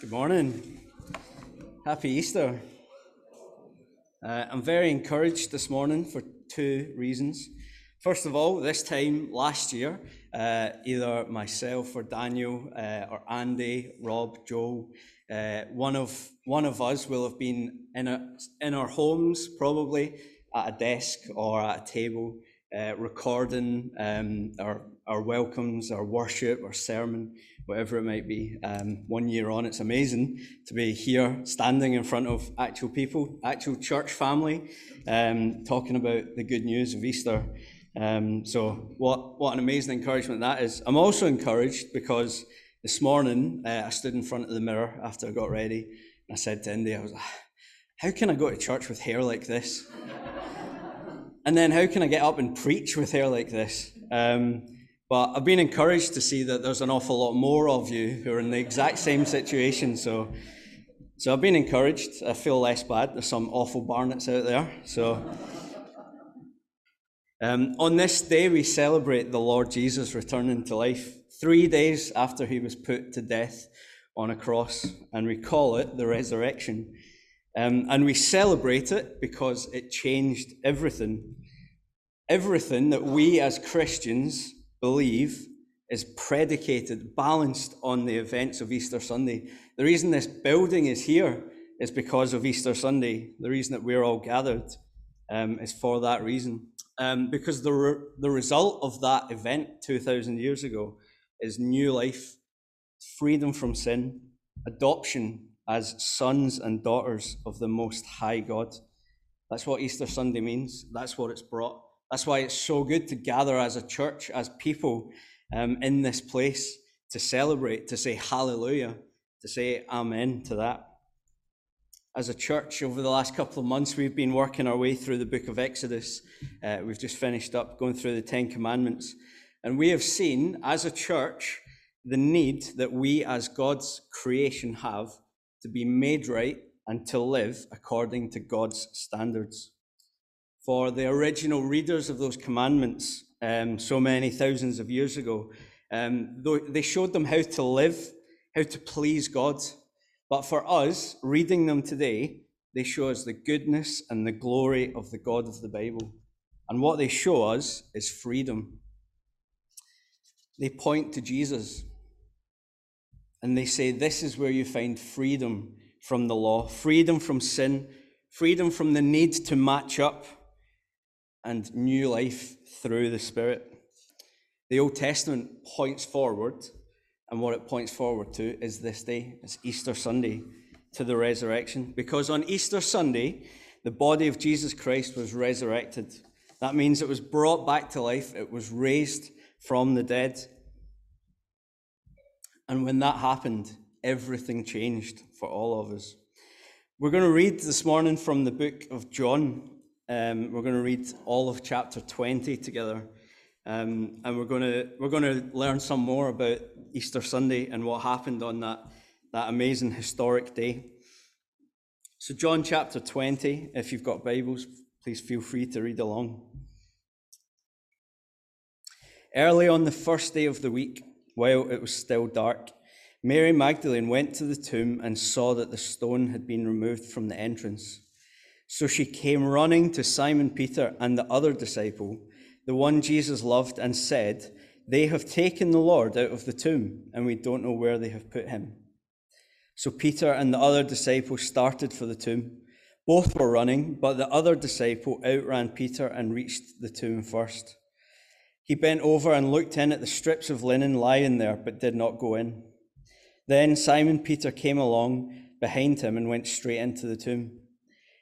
Good morning. Happy Easter. Uh, I'm very encouraged this morning for two reasons. First of all, this time last year, uh, either myself or Daniel uh, or Andy, Rob, Joe, uh, one of one of us will have been in a, in our homes, probably at a desk or at a table, uh, recording um, our our welcomes, our worship, our sermon, whatever it might be. Um, one year on, it's amazing to be here, standing in front of actual people, actual church family, um, talking about the good news of Easter. Um, so, what, what an amazing encouragement that is. I'm also encouraged because this morning uh, I stood in front of the mirror after I got ready and I said to Indy, I was like, how can I go to church with hair like this? and then how can I get up and preach with hair like this? Um, but I've been encouraged to see that there's an awful lot more of you who are in the exact same situation. So, so I've been encouraged. I feel less bad. There's some awful barnets out there. So, um, on this day, we celebrate the Lord Jesus returning to life three days after he was put to death on a cross, and we call it the resurrection. Um, and we celebrate it because it changed everything. Everything that we as Christians believe is predicated, balanced on the events of Easter Sunday. The reason this building is here is because of Easter Sunday. The reason that we're all gathered um, is for that reason. Um, because the, re- the result of that event 2,000 years ago is new life, freedom from sin, adoption as sons and daughters of the Most High God. That's what Easter Sunday means. That's what it's brought. That's why it's so good to gather as a church, as people um, in this place to celebrate, to say hallelujah, to say amen to that. As a church, over the last couple of months, we've been working our way through the book of Exodus. Uh, we've just finished up going through the Ten Commandments. And we have seen, as a church, the need that we, as God's creation, have to be made right and to live according to God's standards for the original readers of those commandments um, so many thousands of years ago. Um, they showed them how to live, how to please God. But for us, reading them today, they show us the goodness and the glory of the God of the Bible. And what they show us is freedom. They point to Jesus and they say, This is where you find freedom from the law, freedom from sin, freedom from the need to match up and new life through the Spirit. The Old Testament points forward, and what it points forward to is this day. It's Easter Sunday to the resurrection. Because on Easter Sunday, the body of Jesus Christ was resurrected. That means it was brought back to life, it was raised from the dead. And when that happened, everything changed for all of us. We're going to read this morning from the book of John, um, we're going to read all of chapter 20 together. Um, and we're going to we're going to learn some more about Easter Sunday and what happened on that that amazing historic day. So John chapter 20, if you've got Bibles, please feel free to read along. Early on the first day of the week, while it was still dark, Mary Magdalene went to the tomb and saw that the stone had been removed from the entrance. So she came running to Simon Peter and the other disciple, the one Jesus loved, and said, They have taken the Lord out of the tomb, and we don't know where they have put him. So Peter and the other disciple started for the tomb. Both were running, but the other disciple outran Peter and reached the tomb first. He bent over and looked in at the strips of linen lying there, but did not go in. Then Simon Peter came along behind him and went straight into the tomb.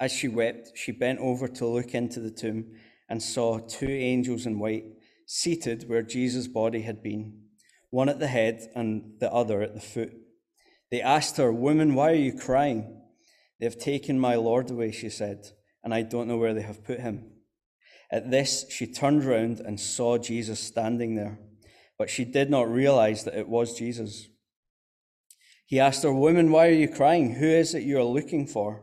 As she wept, she bent over to look into the tomb and saw two angels in white seated where Jesus' body had been, one at the head and the other at the foot. They asked her, Woman, why are you crying? They have taken my Lord away, she said, and I don't know where they have put him. At this, she turned round and saw Jesus standing there, but she did not realize that it was Jesus. He asked her, Woman, why are you crying? Who is it you are looking for?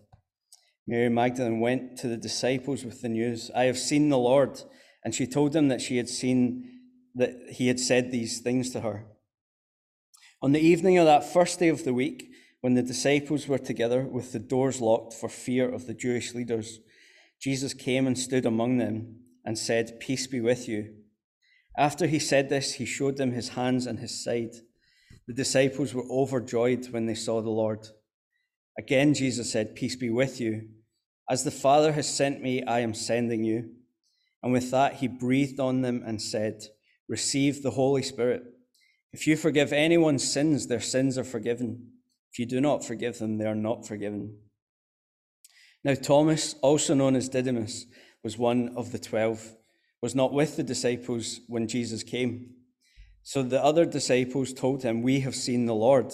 Mary Magdalene went to the disciples with the news, I have seen the Lord. And she told them that she had seen that he had said these things to her. On the evening of that first day of the week, when the disciples were together with the doors locked for fear of the Jewish leaders, Jesus came and stood among them and said, Peace be with you. After he said this, he showed them his hands and his side. The disciples were overjoyed when they saw the Lord. Again, Jesus said, Peace be with you. As the Father has sent me, I am sending you. And with that, he breathed on them and said, Receive the Holy Spirit. If you forgive anyone's sins, their sins are forgiven. If you do not forgive them, they are not forgiven. Now, Thomas, also known as Didymus, was one of the twelve, was not with the disciples when Jesus came. So the other disciples told him, We have seen the Lord.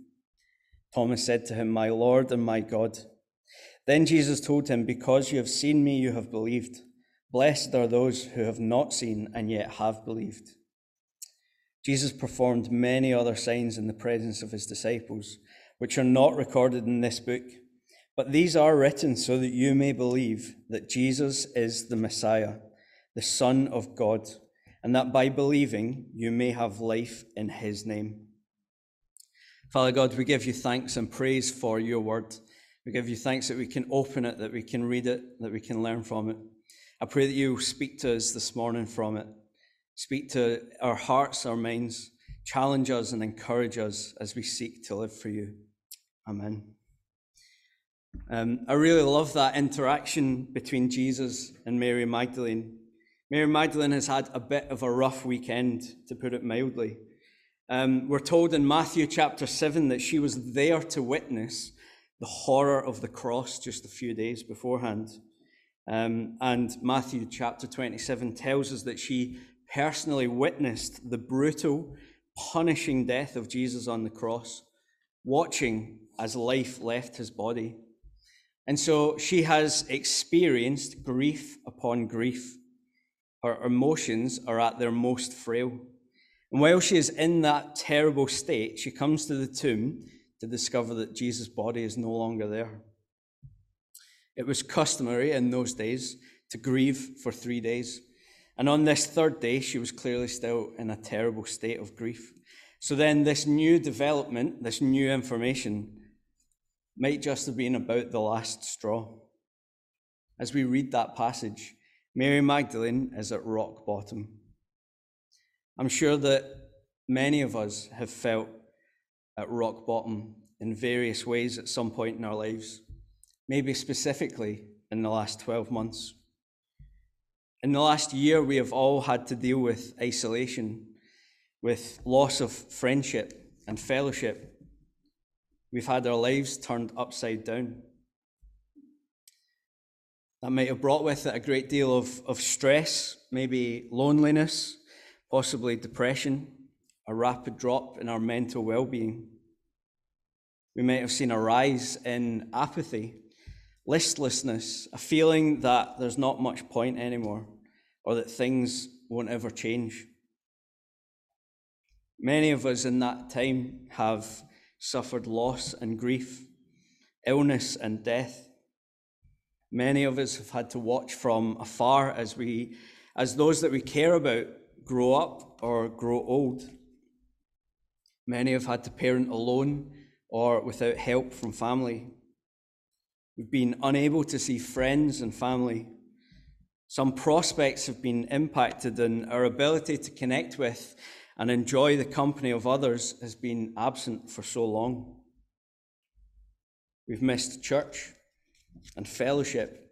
Thomas said to him, My Lord and my God. Then Jesus told him, Because you have seen me, you have believed. Blessed are those who have not seen and yet have believed. Jesus performed many other signs in the presence of his disciples, which are not recorded in this book. But these are written so that you may believe that Jesus is the Messiah, the Son of God, and that by believing you may have life in his name. Father God, we give you thanks and praise for your word. We give you thanks that we can open it, that we can read it, that we can learn from it. I pray that you speak to us this morning from it. Speak to our hearts, our minds, challenge us and encourage us as we seek to live for you. Amen. Um, I really love that interaction between Jesus and Mary Magdalene. Mary Magdalene has had a bit of a rough weekend, to put it mildly. Um, we're told in Matthew chapter 7 that she was there to witness the horror of the cross just a few days beforehand. Um, and Matthew chapter 27 tells us that she personally witnessed the brutal, punishing death of Jesus on the cross, watching as life left his body. And so she has experienced grief upon grief. Her emotions are at their most frail. And while she is in that terrible state, she comes to the tomb to discover that Jesus' body is no longer there. It was customary in those days to grieve for three days. And on this third day, she was clearly still in a terrible state of grief. So then, this new development, this new information, might just have been about the last straw. As we read that passage, Mary Magdalene is at rock bottom. I'm sure that many of us have felt at rock bottom in various ways at some point in our lives, maybe specifically in the last 12 months. In the last year, we have all had to deal with isolation, with loss of friendship and fellowship. We've had our lives turned upside down. That might have brought with it a great deal of, of stress, maybe loneliness, possibly depression, a rapid drop in our mental well being. We might have seen a rise in apathy listlessness, a feeling that there's not much point anymore, or that things won't ever change. Many of us in that time have suffered loss and grief, illness and death. Many of us have had to watch from afar as we, as those that we care about grow up or grow old. Many have had to parent alone or without help from family. We've been unable to see friends and family. Some prospects have been impacted, and our ability to connect with and enjoy the company of others has been absent for so long. We've missed church and fellowship.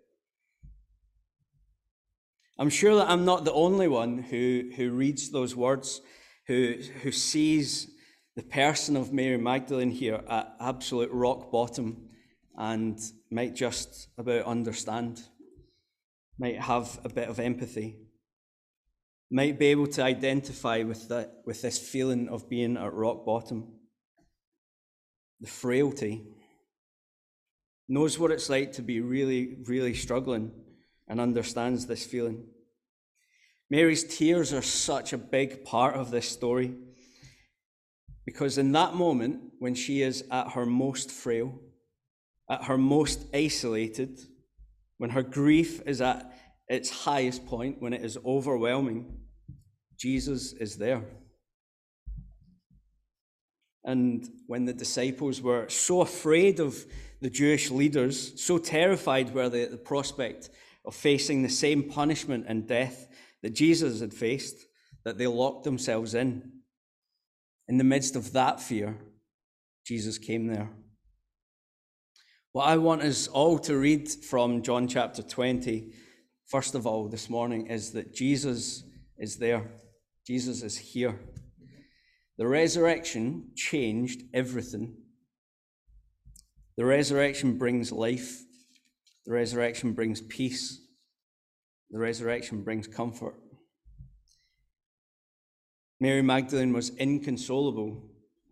I'm sure that I'm not the only one who, who reads those words, who, who sees the person of Mary Magdalene here at absolute rock bottom and might just about understand, might have a bit of empathy, might be able to identify with, that, with this feeling of being at rock bottom, the frailty knows what it's like to be really, really struggling and understands this feeling. Mary's tears are such a big part of this story because in that moment, when she is at her most frail, at her most isolated, when her grief is at its highest point, when it is overwhelming, Jesus is there. And when the disciples were so afraid of the Jewish leaders, so terrified were they at the prospect of facing the same punishment and death that Jesus had faced, that they locked themselves in. In the midst of that fear, Jesus came there. What I want us all to read from John chapter 20, first of all, this morning, is that Jesus is there. Jesus is here. The resurrection changed everything the resurrection brings life, the resurrection brings peace, the resurrection brings comfort. Mary Magdalene was inconsolable.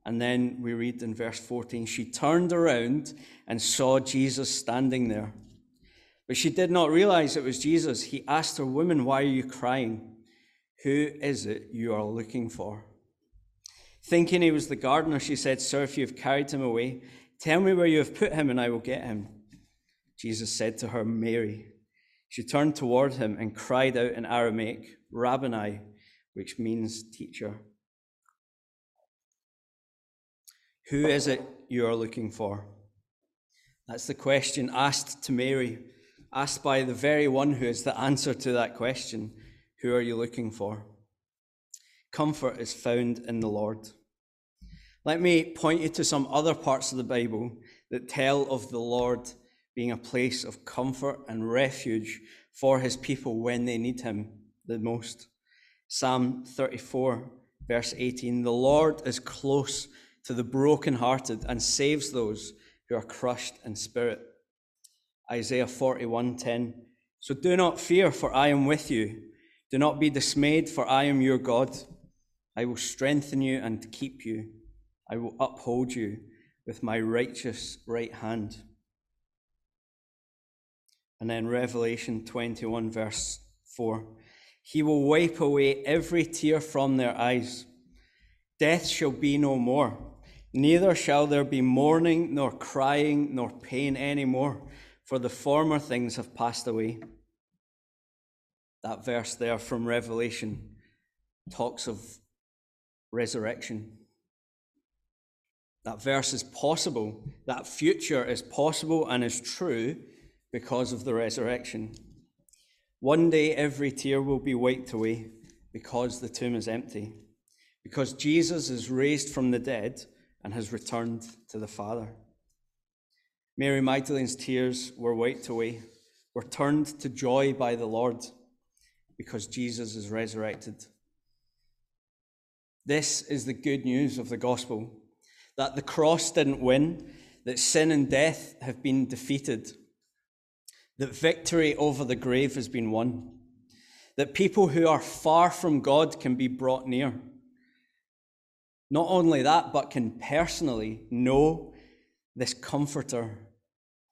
And then we read in verse 14 she turned around and saw Jesus standing there. But she did not realize it was Jesus. He asked her, Woman, why are you crying? Who is it you are looking for? Thinking he was the gardener, she said, Sir, if you have carried him away, Tell me where you have put him, and I will get him. Jesus said to her, Mary. She turned toward him and cried out in Aramaic, Rabboni, which means teacher. Who is it you are looking for? That's the question asked to Mary, asked by the very one who is the answer to that question Who are you looking for? Comfort is found in the Lord. Let me point you to some other parts of the Bible that tell of the Lord being a place of comfort and refuge for his people when they need him the most. Psalm 34, verse 18 The Lord is close to the brokenhearted and saves those who are crushed in spirit. Isaiah 41:10 So do not fear for I am with you do not be dismayed for I am your God I will strengthen you and keep you I will uphold you with my righteous right hand. And then Revelation 21, verse 4 He will wipe away every tear from their eyes. Death shall be no more, neither shall there be mourning, nor crying, nor pain any more, for the former things have passed away. That verse there from Revelation talks of resurrection. That verse is possible. That future is possible and is true because of the resurrection. One day every tear will be wiped away because the tomb is empty, because Jesus is raised from the dead and has returned to the Father. Mary Magdalene's tears were wiped away, were turned to joy by the Lord because Jesus is resurrected. This is the good news of the gospel that the cross didn't win, that sin and death have been defeated, that victory over the grave has been won, that people who are far from God can be brought near. Not only that, but can personally know this comforter,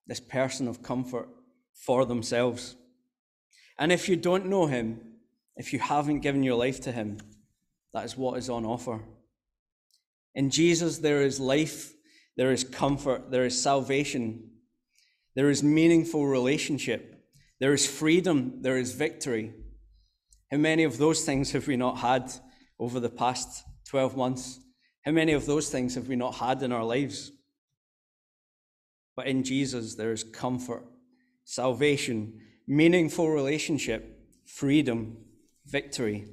this person of comfort for themselves. And if you don't know him, if you haven't given your life to him, that is what is on offer. In Jesus, there is life, there is comfort, there is salvation. There is meaningful relationship. There is freedom. There is victory. How many of those things have we not had over the past 12 months? How many of those things have we not had in our lives? But in Jesus, there is comfort, salvation, meaningful relationship, freedom, victory,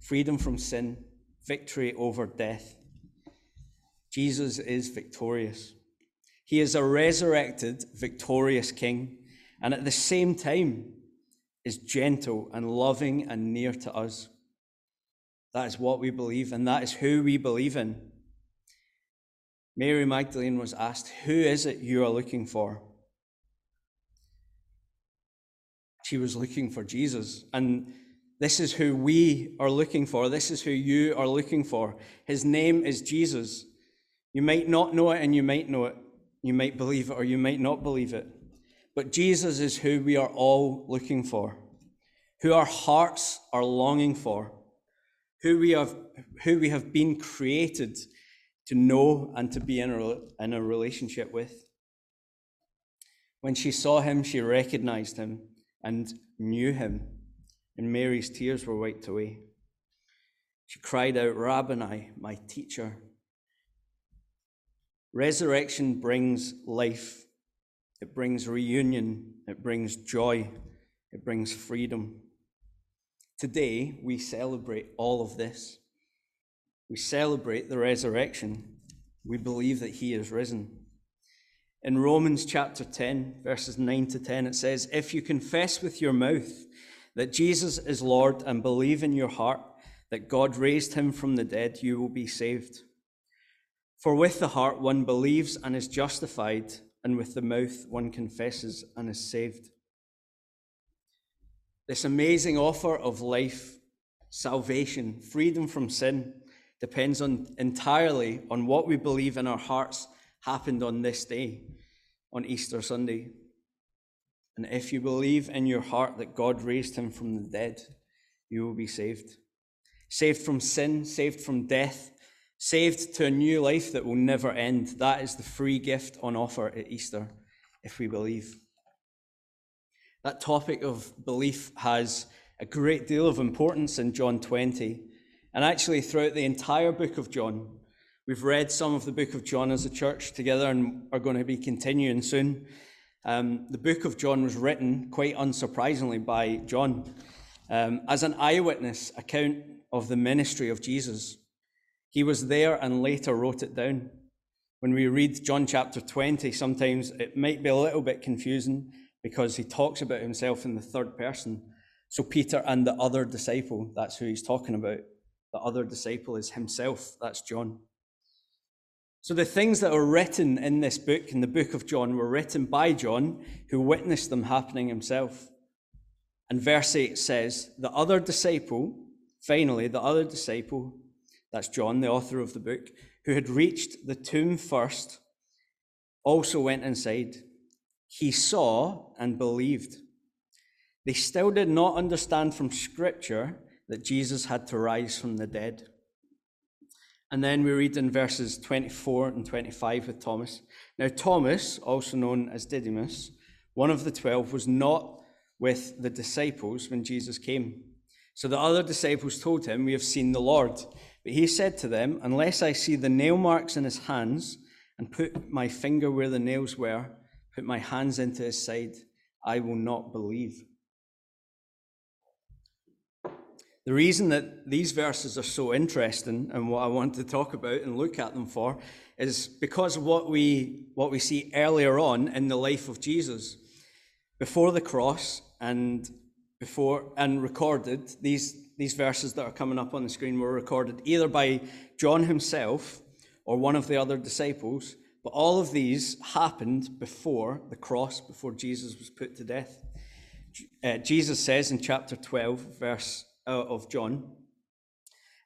freedom from sin, victory over death. Jesus is victorious. He is a resurrected, victorious King, and at the same time is gentle and loving and near to us. That is what we believe, and that is who we believe in. Mary Magdalene was asked, Who is it you are looking for? She was looking for Jesus. And this is who we are looking for. This is who you are looking for. His name is Jesus. You might not know it and you might know it. You might believe it or you might not believe it. But Jesus is who we are all looking for, who our hearts are longing for, who we have, who we have been created to know and to be in a, in a relationship with. When she saw him, she recognized him and knew him, and Mary's tears were wiped away. She cried out, Rabboni, my teacher. Resurrection brings life, it brings reunion, it brings joy, it brings freedom. Today, we celebrate all of this. We celebrate the resurrection. We believe that he is risen. In Romans chapter 10, verses 9 to 10, it says, If you confess with your mouth that Jesus is Lord and believe in your heart that God raised him from the dead, you will be saved. For with the heart one believes and is justified, and with the mouth one confesses and is saved. This amazing offer of life, salvation, freedom from sin, depends on entirely on what we believe in our hearts happened on this day, on Easter Sunday. And if you believe in your heart that God raised him from the dead, you will be saved. Saved from sin, saved from death, saved to a new life that will never end. That is the free gift on offer at Easter, if we believe. That topic of belief has a great deal of importance in John 20 and actually, throughout the entire book of John, we've read some of the book of John as a church together and are going to be continuing soon. Um, the book of John was written, quite unsurprisingly, by John um, as an eyewitness account of the ministry of Jesus. He was there and later wrote it down. When we read John chapter 20, sometimes it might be a little bit confusing because he talks about himself in the third person. So, Peter and the other disciple, that's who he's talking about. The other disciple is himself. That's John. So the things that are written in this book, in the book of John, were written by John, who witnessed them happening himself. And verse 8 says, The other disciple, finally, the other disciple, that's John, the author of the book, who had reached the tomb first, also went inside. He saw and believed. They still did not understand from Scripture that Jesus had to rise from the dead. And then we read in verses 24 and 25 with Thomas. Now, Thomas, also known as Didymus, one of the twelve, was not with the disciples when Jesus came. So the other disciples told him, We have seen the Lord. But he said to them, Unless I see the nail marks in his hands, and put my finger where the nails were, put my hands into his side, I will not believe. The reason that these verses are so interesting and what I want to talk about and look at them for is because what we, what we see earlier on in the life of Jesus. Before the cross and before and recorded, these, these verses that are coming up on the screen were recorded either by John himself or one of the other disciples, but all of these happened before the cross, before Jesus was put to death. Uh, Jesus says in chapter 12, verse uh, of John.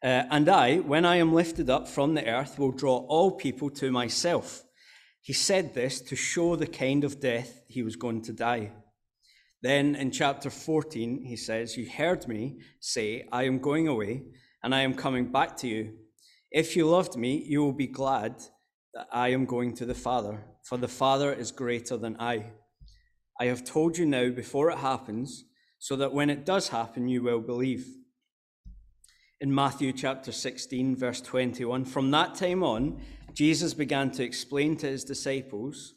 Uh, and I, when I am lifted up from the earth, will draw all people to myself. He said this to show the kind of death he was going to die. Then in chapter 14, he says, You heard me say, I am going away and I am coming back to you. If you loved me, you will be glad that I am going to the Father, for the Father is greater than I. I have told you now before it happens, so that when it does happen, you will believe. In Matthew chapter 16, verse 21, from that time on, Jesus began to explain to his disciples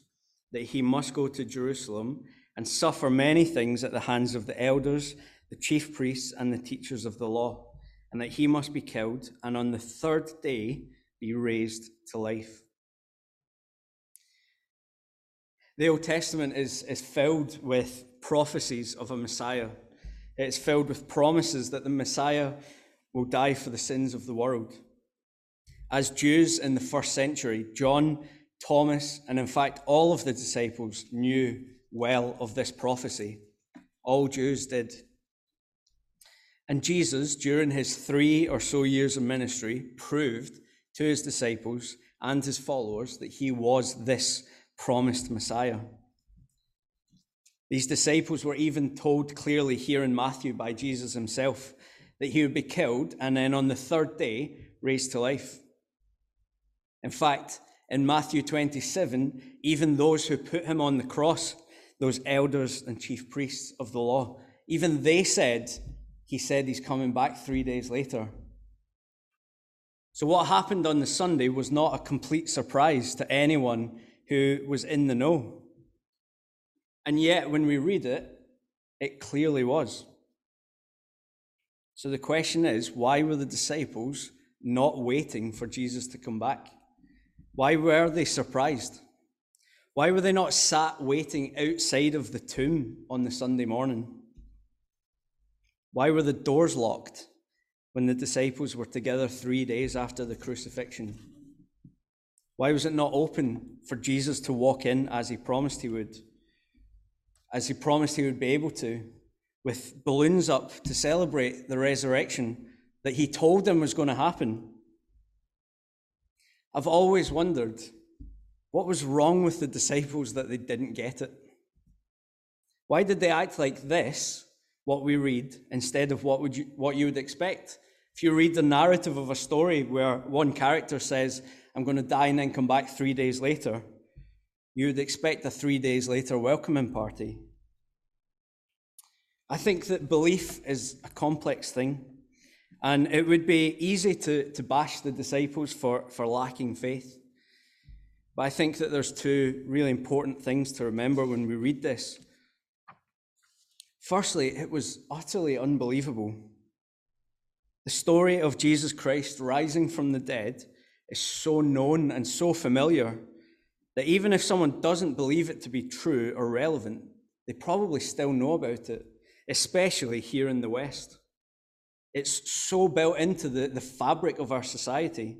that he must go to Jerusalem and suffer many things at the hands of the elders, the chief priests, and the teachers of the law, and that he must be killed and on the third day be raised to life. The Old Testament is, is filled with prophecies of a Messiah. It's filled with promises that the Messiah will die for the sins of the world. As Jews in the first century, John, Thomas, and in fact all of the disciples knew well of this prophecy. All Jews did. And Jesus, during his three or so years of ministry, proved to his disciples and his followers that he was this promised Messiah. These disciples were even told clearly here in Matthew by Jesus himself that he would be killed and then on the third day raised to life. In fact, in Matthew 27, even those who put him on the cross, those elders and chief priests of the law, even they said, he said he's coming back three days later. So, what happened on the Sunday was not a complete surprise to anyone who was in the know. And yet, when we read it, it clearly was. So the question is why were the disciples not waiting for Jesus to come back? Why were they surprised? Why were they not sat waiting outside of the tomb on the Sunday morning? Why were the doors locked when the disciples were together three days after the crucifixion? Why was it not open for Jesus to walk in as he promised he would? As he promised he would be able to, with balloons up to celebrate the resurrection that he told them was going to happen. I've always wondered what was wrong with the disciples that they didn't get it? Why did they act like this, what we read, instead of what, would you, what you would expect? If you read the narrative of a story where one character says, I'm going to die and then come back three days later, you would expect a three days later welcoming party. I think that belief is a complex thing, and it would be easy to, to bash the disciples for, for lacking faith. But I think that there's two really important things to remember when we read this. Firstly, it was utterly unbelievable. The story of Jesus Christ rising from the dead is so known and so familiar that even if someone doesn't believe it to be true or relevant, they probably still know about it, especially here in the West. It's so built into the, the fabric of our society.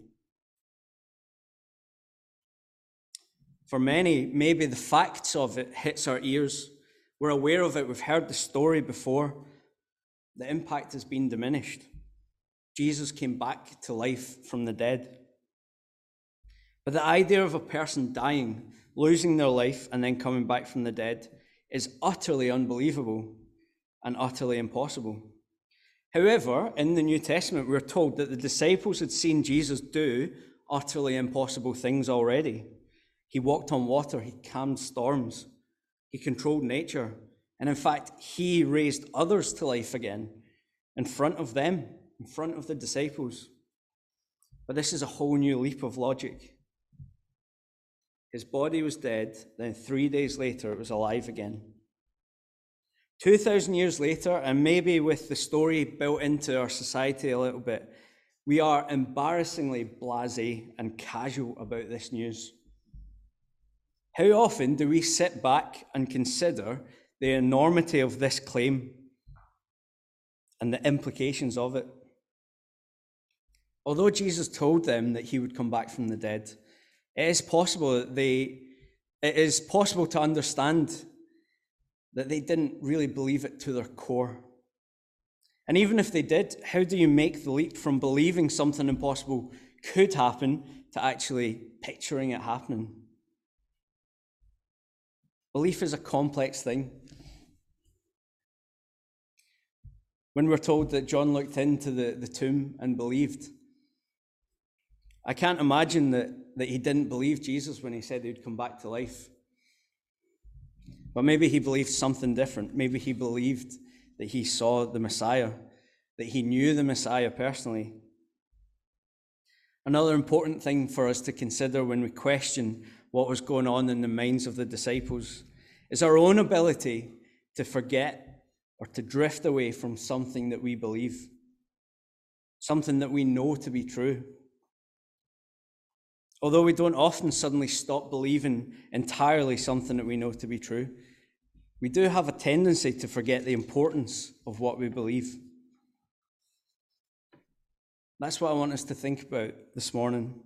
For many, maybe the facts of it hits our ears. We're aware of it, we've heard the story before. The impact has been diminished. Jesus came back to life from the dead. But the idea of a person dying, losing their life, and then coming back from the dead is utterly unbelievable and utterly impossible. However, in the New Testament, we're told that the disciples had seen Jesus do utterly impossible things already. He walked on water, he calmed storms, he controlled nature, and in fact, he raised others to life again in front of them, in front of the disciples. But this is a whole new leap of logic. His body was dead, then three days later it was alive again. 2,000 years later, and maybe with the story built into our society a little bit, we are embarrassingly blase and casual about this news. How often do we sit back and consider the enormity of this claim and the implications of it? Although Jesus told them that he would come back from the dead, it is possible that they, it is possible to understand that they didn't really believe it to their core. And even if they did, how do you make the leap from believing something impossible could happen to actually picturing it happening? Belief is a complex thing. When we're told that John looked into the, the tomb and believed, I can't imagine that, that he didn't believe Jesus when he said he'd come back to life. But maybe he believed something different. Maybe he believed that he saw the Messiah, that he knew the Messiah personally. Another important thing for us to consider when we question what was going on in the minds of the disciples is our own ability to forget or to drift away from something that we believe, something that we know to be true. Although we don't often suddenly stop believing entirely something that we know to be true, we do have a tendency to forget the importance of what we believe. That's what I want us to think about this morning.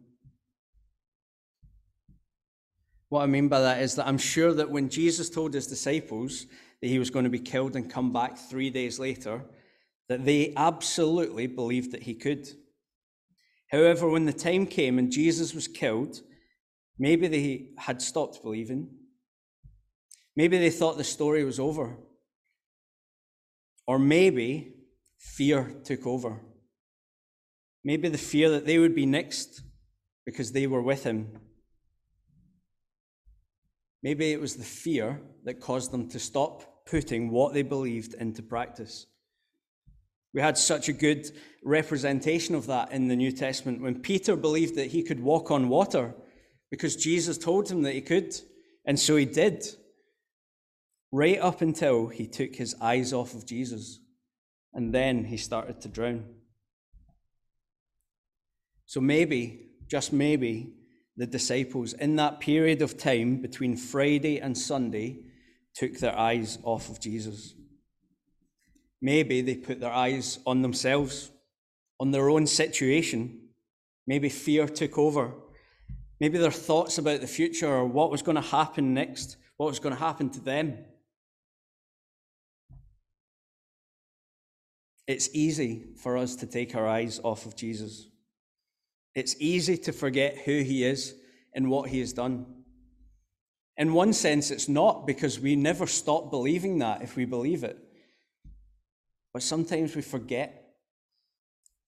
What I mean by that is that I'm sure that when Jesus told his disciples that he was going to be killed and come back three days later, that they absolutely believed that he could. However, when the time came and Jesus was killed, maybe they had stopped believing. Maybe they thought the story was over. Or maybe fear took over. Maybe the fear that they would be next because they were with him. Maybe it was the fear that caused them to stop putting what they believed into practice. We had such a good representation of that in the New Testament when Peter believed that he could walk on water because Jesus told him that he could, and so he did, right up until he took his eyes off of Jesus, and then he started to drown. So maybe, just maybe, the disciples in that period of time between Friday and Sunday took their eyes off of Jesus. Maybe they put their eyes on themselves, on their own situation. Maybe fear took over. Maybe their thoughts about the future or what was going to happen next, what was going to happen to them. It's easy for us to take our eyes off of Jesus. It's easy to forget who he is and what he has done. In one sense, it's not because we never stop believing that if we believe it. But sometimes we forget.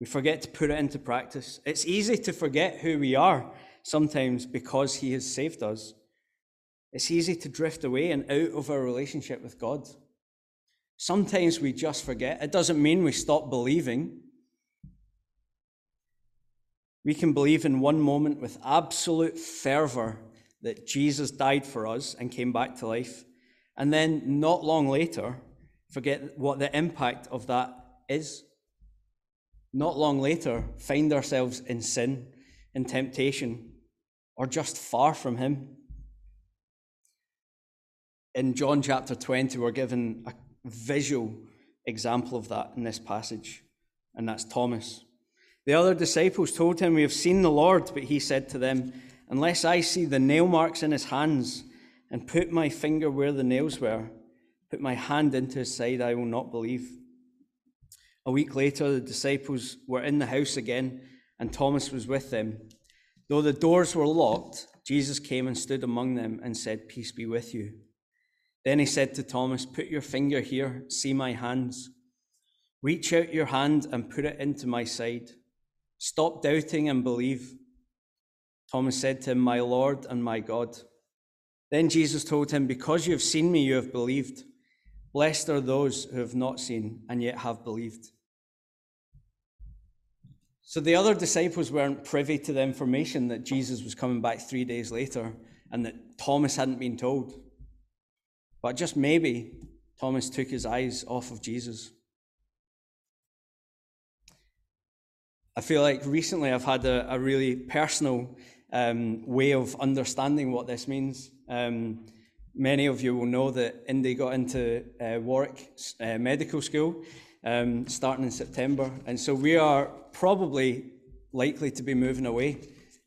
We forget to put it into practice. It's easy to forget who we are sometimes because He has saved us. It's easy to drift away and out of our relationship with God. Sometimes we just forget. It doesn't mean we stop believing. We can believe in one moment with absolute fervor that Jesus died for us and came back to life. And then, not long later, forget what the impact of that is. Not long later, find ourselves in sin, in temptation, or just far from Him. In John chapter 20, we're given a visual example of that in this passage, and that's Thomas. The other disciples told him, We have seen the Lord, but he said to them, Unless I see the nail marks in his hands and put my finger where the nails were, put my hand into his side, I will not believe. A week later, the disciples were in the house again, and Thomas was with them. Though the doors were locked, Jesus came and stood among them and said, Peace be with you. Then he said to Thomas, Put your finger here, see my hands. Reach out your hand and put it into my side. Stop doubting and believe. Thomas said to him, My Lord and my God. Then Jesus told him, Because you have seen me, you have believed. Blessed are those who have not seen and yet have believed. So the other disciples weren't privy to the information that Jesus was coming back three days later and that Thomas hadn't been told. But just maybe Thomas took his eyes off of Jesus. I feel like recently I've had a, a really personal um, way of understanding what this means. Um, many of you will know that Indy got into uh, Warwick uh, Medical School um, starting in September. And so we are probably likely to be moving away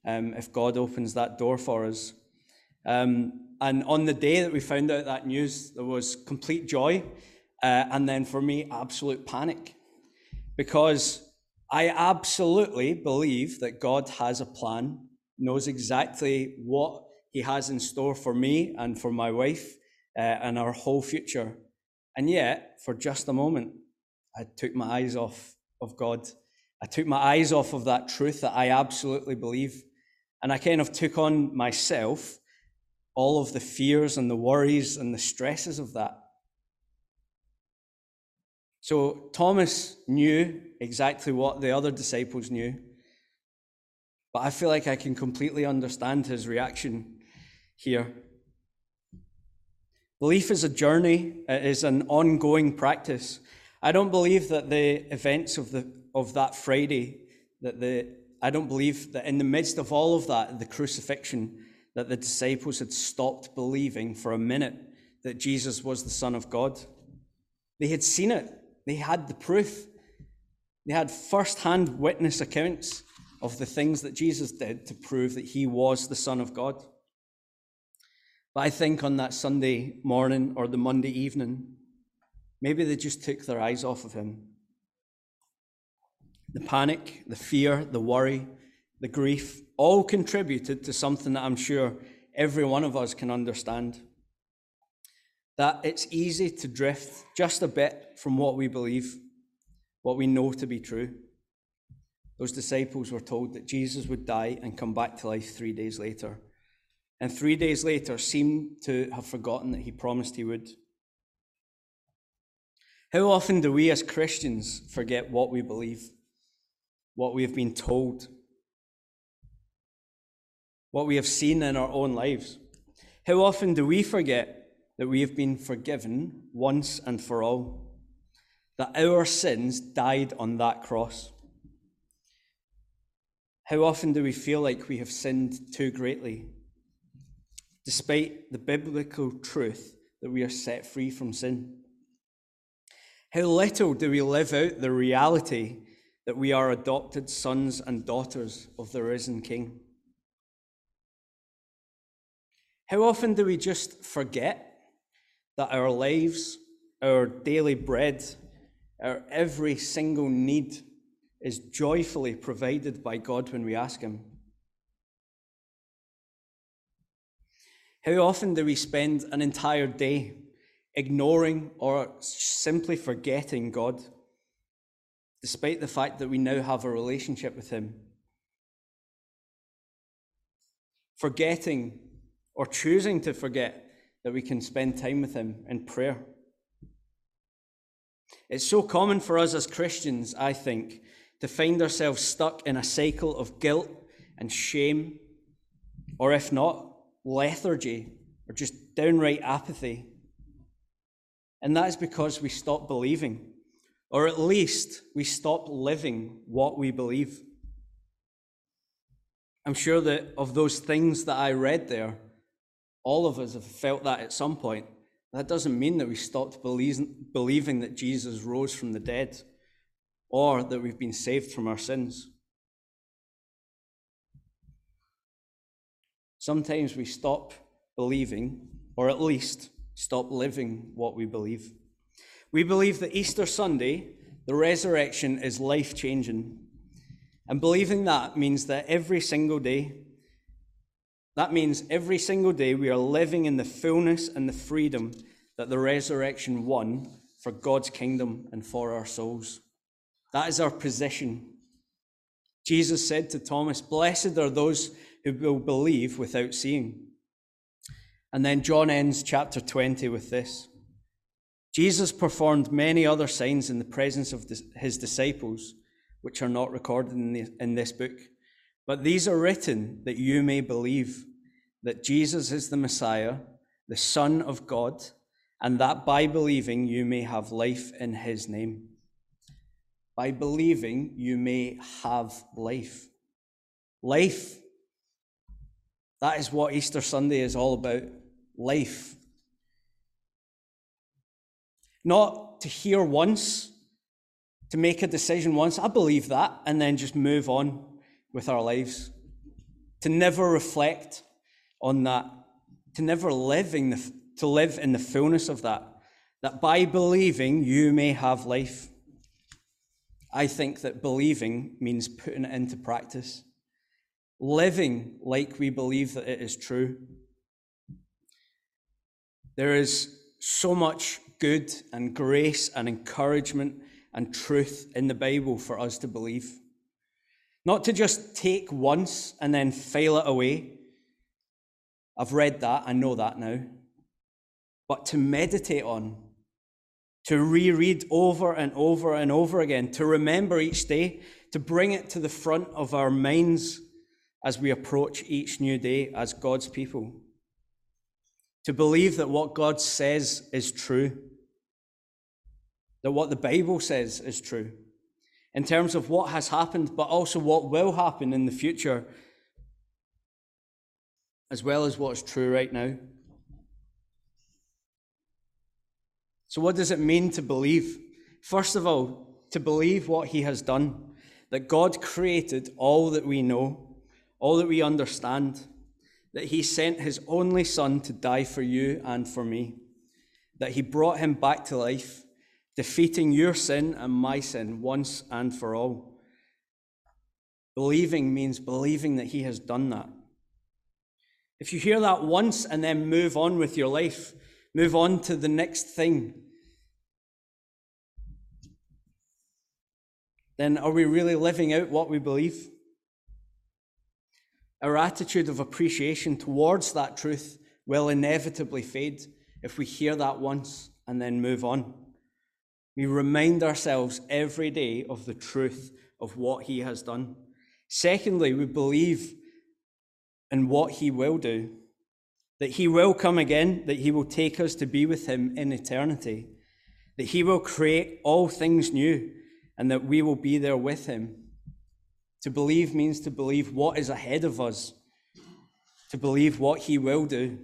um, if God opens that door for us. Um, and on the day that we found out that news, there was complete joy. Uh, and then for me, absolute panic. Because I absolutely believe that God has a plan, knows exactly what he has in store for me and for my wife uh, and our whole future. And yet, for just a moment, I took my eyes off of God. I took my eyes off of that truth that I absolutely believe. And I kind of took on myself all of the fears and the worries and the stresses of that. So Thomas knew exactly what the other disciples knew, but I feel like I can completely understand his reaction here. Belief is a journey, it is an ongoing practice. I don't believe that the events of, the, of that Friday, that the, I don't believe that in the midst of all of that, the crucifixion, that the disciples had stopped believing for a minute that Jesus was the Son of God. They had seen it, they had the proof, they had first hand witness accounts of the things that Jesus did to prove that he was the Son of God. But I think on that Sunday morning or the Monday evening, maybe they just took their eyes off of him. The panic, the fear, the worry, the grief all contributed to something that I'm sure every one of us can understand. That it's easy to drift just a bit from what we believe, what we know to be true. Those disciples were told that Jesus would die and come back to life three days later and three days later seemed to have forgotten that he promised he would. How often do we as Christians forget what we believe, what we have been told, what we have seen in our own lives? How often do we forget that we have been forgiven once and for all, that our sins died on that cross? How often do we feel like we have sinned too greatly despite the biblical truth that we are set free from sin? How little do we live out the reality that we are adopted sons and daughters of the risen King? How often do we just forget that our lives, our daily bread, our every single need is joyfully provided by God when we ask Him? How often do we spend an entire day ignoring or simply forgetting God, despite the fact that we now have a relationship with Him? Forgetting or choosing to forget that we can spend time with Him in prayer. It's so common for us as Christians, I think, to find ourselves stuck in a cycle of guilt and shame, or if not, lethargy or just downright apathy. And that is because we stop believing, or at least we stop living what we believe. I'm sure that of those things that I read there, all of us have felt that at some point. That doesn't mean that we stopped believing that Jesus rose from the dead or that we've been saved from our sins. Sometimes we stop believing, or at least stop living what we believe. We believe that Easter Sunday, the resurrection, is life changing. And believing that means that every single day, that means every single day we are living in the fullness and the freedom that the resurrection won for God's kingdom and for our souls. That is our position. Jesus said to Thomas, Blessed are those who will believe without seeing. And then John ends chapter 20 with this Jesus performed many other signs in the presence of his disciples, which are not recorded in, in this book. But these are written that you may believe that Jesus is the Messiah, the Son of God, and that by believing you may have life in his name. By believing you may have life. Life that is what Easter Sunday is all about life. Not to hear once, to make a decision once, I believe that, and then just move on with our lives. To never reflect on that, to never live in the, to live in the fullness of that, that by believing you may have life. I think that believing means putting it into practice living like we believe that it is true. There is so much good and grace and encouragement and truth in the Bible for us to believe. Not to just take once and then file it away, I've read that, I know that now. But to meditate on, to reread over and over and over again, to remember each day, to bring it to the front of our minds as we approach each new day as God's people. To believe that what God says is true, that what the Bible says is true, in terms of what has happened, but also what will happen in the future, as well as what's true right now. So, what does it mean to believe? First of all, to believe what He has done, that God created all that we know, all that we understand, that He sent His only Son to die for you and for me, that He brought Him back to life, defeating your sin and my sin once and for all. Believing means believing that He has done that. If you hear that once and then move on with your life, move on to the next thing, then are we really living out what we believe? Our attitude of appreciation towards that truth will inevitably fade if we hear that once and then move on. We remind ourselves every day of the truth of what He has done. Secondly, we believe in what He will do, that He will come again, that He will take us to be with Him in eternity, that He will create all things new and that we will be there with him. To believe means to believe what is ahead of us, to believe what he will do.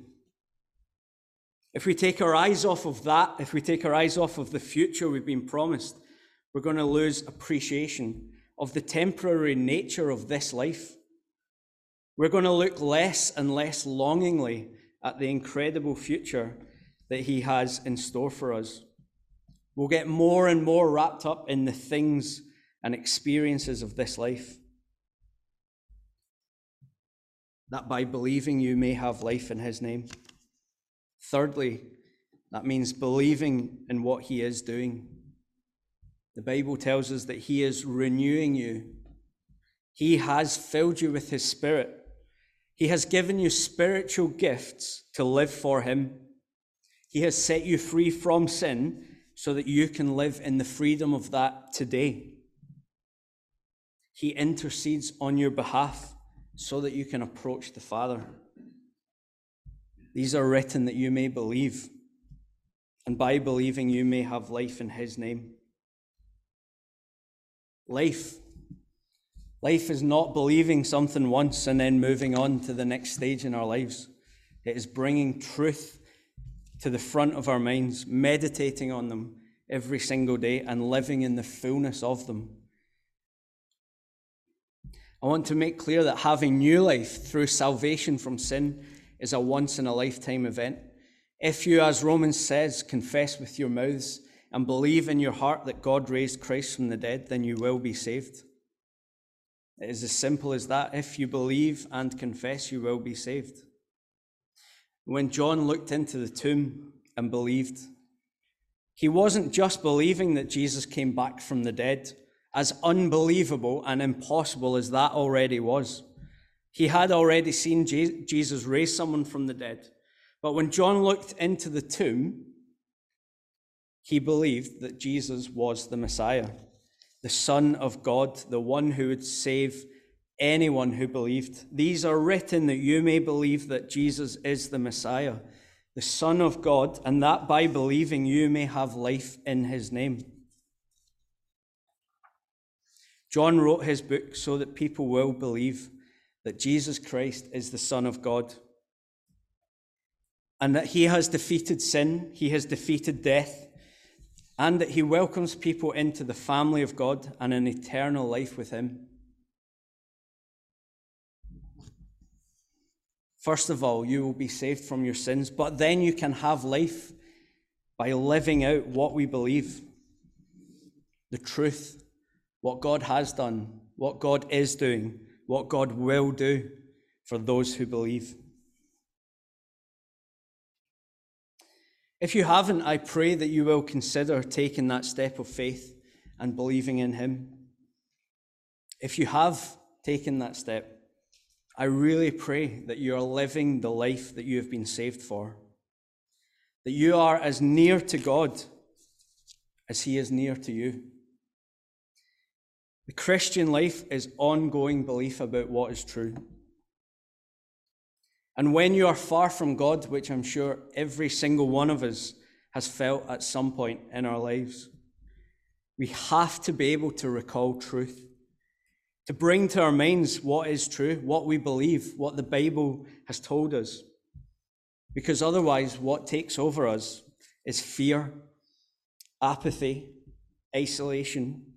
If we take our eyes off of that, if we take our eyes off of the future we've been promised, we're going to lose appreciation of the temporary nature of this life. We're going to look less and less longingly at the incredible future that he has in store for us. We'll get more and more wrapped up in the things and experiences of this life. That by believing you may have life in his name. Thirdly, that means believing in what he is doing. The Bible tells us that he is renewing you. He has filled you with his spirit. He has given you spiritual gifts to live for him. He has set you free from sin so that you can live in the freedom of that today. He intercedes on your behalf so that you can approach the Father. These are written that you may believe, and by believing, you may have life in His name. Life. Life is not believing something once and then moving on to the next stage in our lives. It is bringing truth to the front of our minds, meditating on them every single day, and living in the fullness of them. I want to make clear that having new life through salvation from sin is a once in a lifetime event. If you, as Romans says, confess with your mouths and believe in your heart that God raised Christ from the dead, then you will be saved. It is as simple as that. If you believe and confess, you will be saved. When John looked into the tomb and believed, he wasn't just believing that Jesus came back from the dead, as unbelievable and impossible as that already was. He had already seen Jesus raise someone from the dead. But when John looked into the tomb, he believed that Jesus was the Messiah, the Son of God, the one who would save anyone who believed. These are written that you may believe that Jesus is the Messiah, the Son of God, and that by believing you may have life in his name. John wrote his book so that people will believe that Jesus Christ is the Son of God and that he has defeated sin, he has defeated death, and that he welcomes people into the family of God and an eternal life with him. First of all, you will be saved from your sins, but then you can have life by living out what we believe the truth, what God has done, what God is doing, what God will do for those who believe. If you haven't, I pray that you will consider taking that step of faith and believing in Him. If you have taken that step, I really pray that you are living the life that you have been saved for, that you are as near to God as He is near to you. The Christian life is ongoing belief about what is true. And when you are far from God, which I'm sure every single one of us has felt at some point in our lives, we have to be able to recall truth to bring to our minds what is true, what we believe, what the Bible has told us. Because otherwise, what takes over us is fear, apathy, isolation,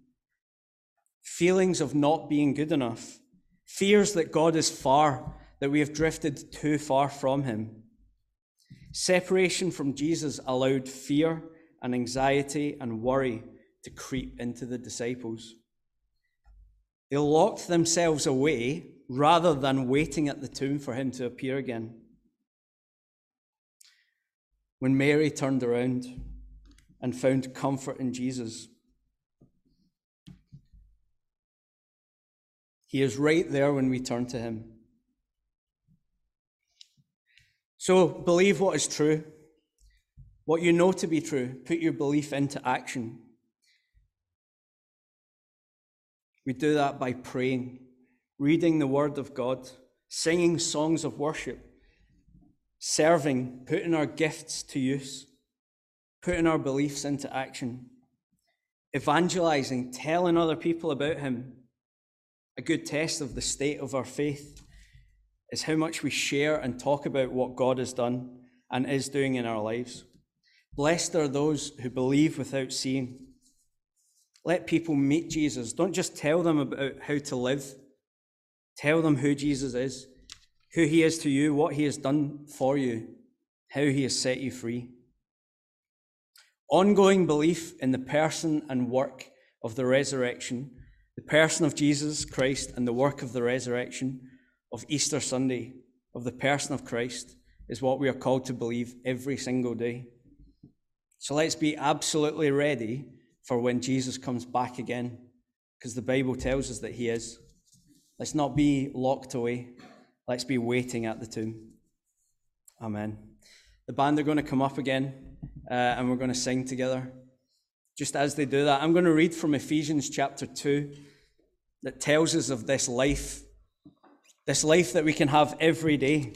feelings of not being good enough, fears that God is far, that we have drifted too far from Him. Separation from Jesus allowed fear and anxiety and worry to creep into the disciples. They locked themselves away rather than waiting at the tomb for him to appear again. When Mary turned around and found comfort in Jesus, he is right there when we turn to him. So believe what is true, what you know to be true, put your belief into action. We do that by praying, reading the Word of God, singing songs of worship, serving, putting our gifts to use, putting our beliefs into action, evangelizing, telling other people about Him. A good test of the state of our faith is how much we share and talk about what God has done and is doing in our lives. Blessed are those who believe without seeing. Let people meet Jesus. Don't just tell them about how to live. Tell them who Jesus is, who he is to you, what he has done for you, how he has set you free. Ongoing belief in the person and work of the resurrection, the person of Jesus Christ and the work of the resurrection of Easter Sunday, of the person of Christ, is what we are called to believe every single day. So let's be absolutely ready for when Jesus comes back again, because the Bible tells us that he is. Let's not be locked away. Let's be waiting at the tomb. Amen. The band are going to come up again uh, and we're going to sing together. Just as they do that, I'm going to read from Ephesians chapter 2 that tells us of this life, this life that we can have every day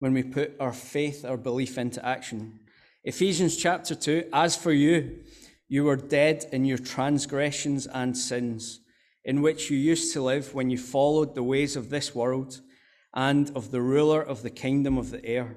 when we put our faith, our belief into action. Ephesians chapter 2 As for you, you were dead in your transgressions and sins, in which you used to live when you followed the ways of this world and of the ruler of the kingdom of the air,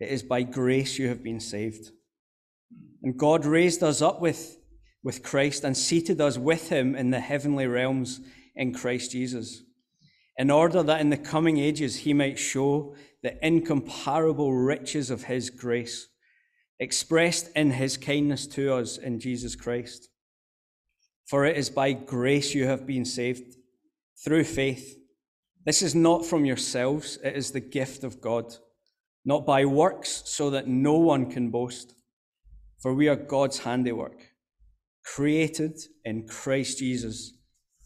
It is by grace you have been saved. And God raised us up with, with Christ and seated us with him in the heavenly realms in Christ Jesus, in order that in the coming ages he might show the incomparable riches of his grace expressed in his kindness to us in Jesus Christ. For it is by grace you have been saved through faith. This is not from yourselves, it is the gift of God, not by works, so that no one can boast. For we are God's handiwork, created in Christ Jesus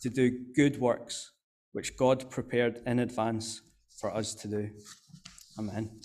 to do good works, which God prepared in advance for us to do. Amen.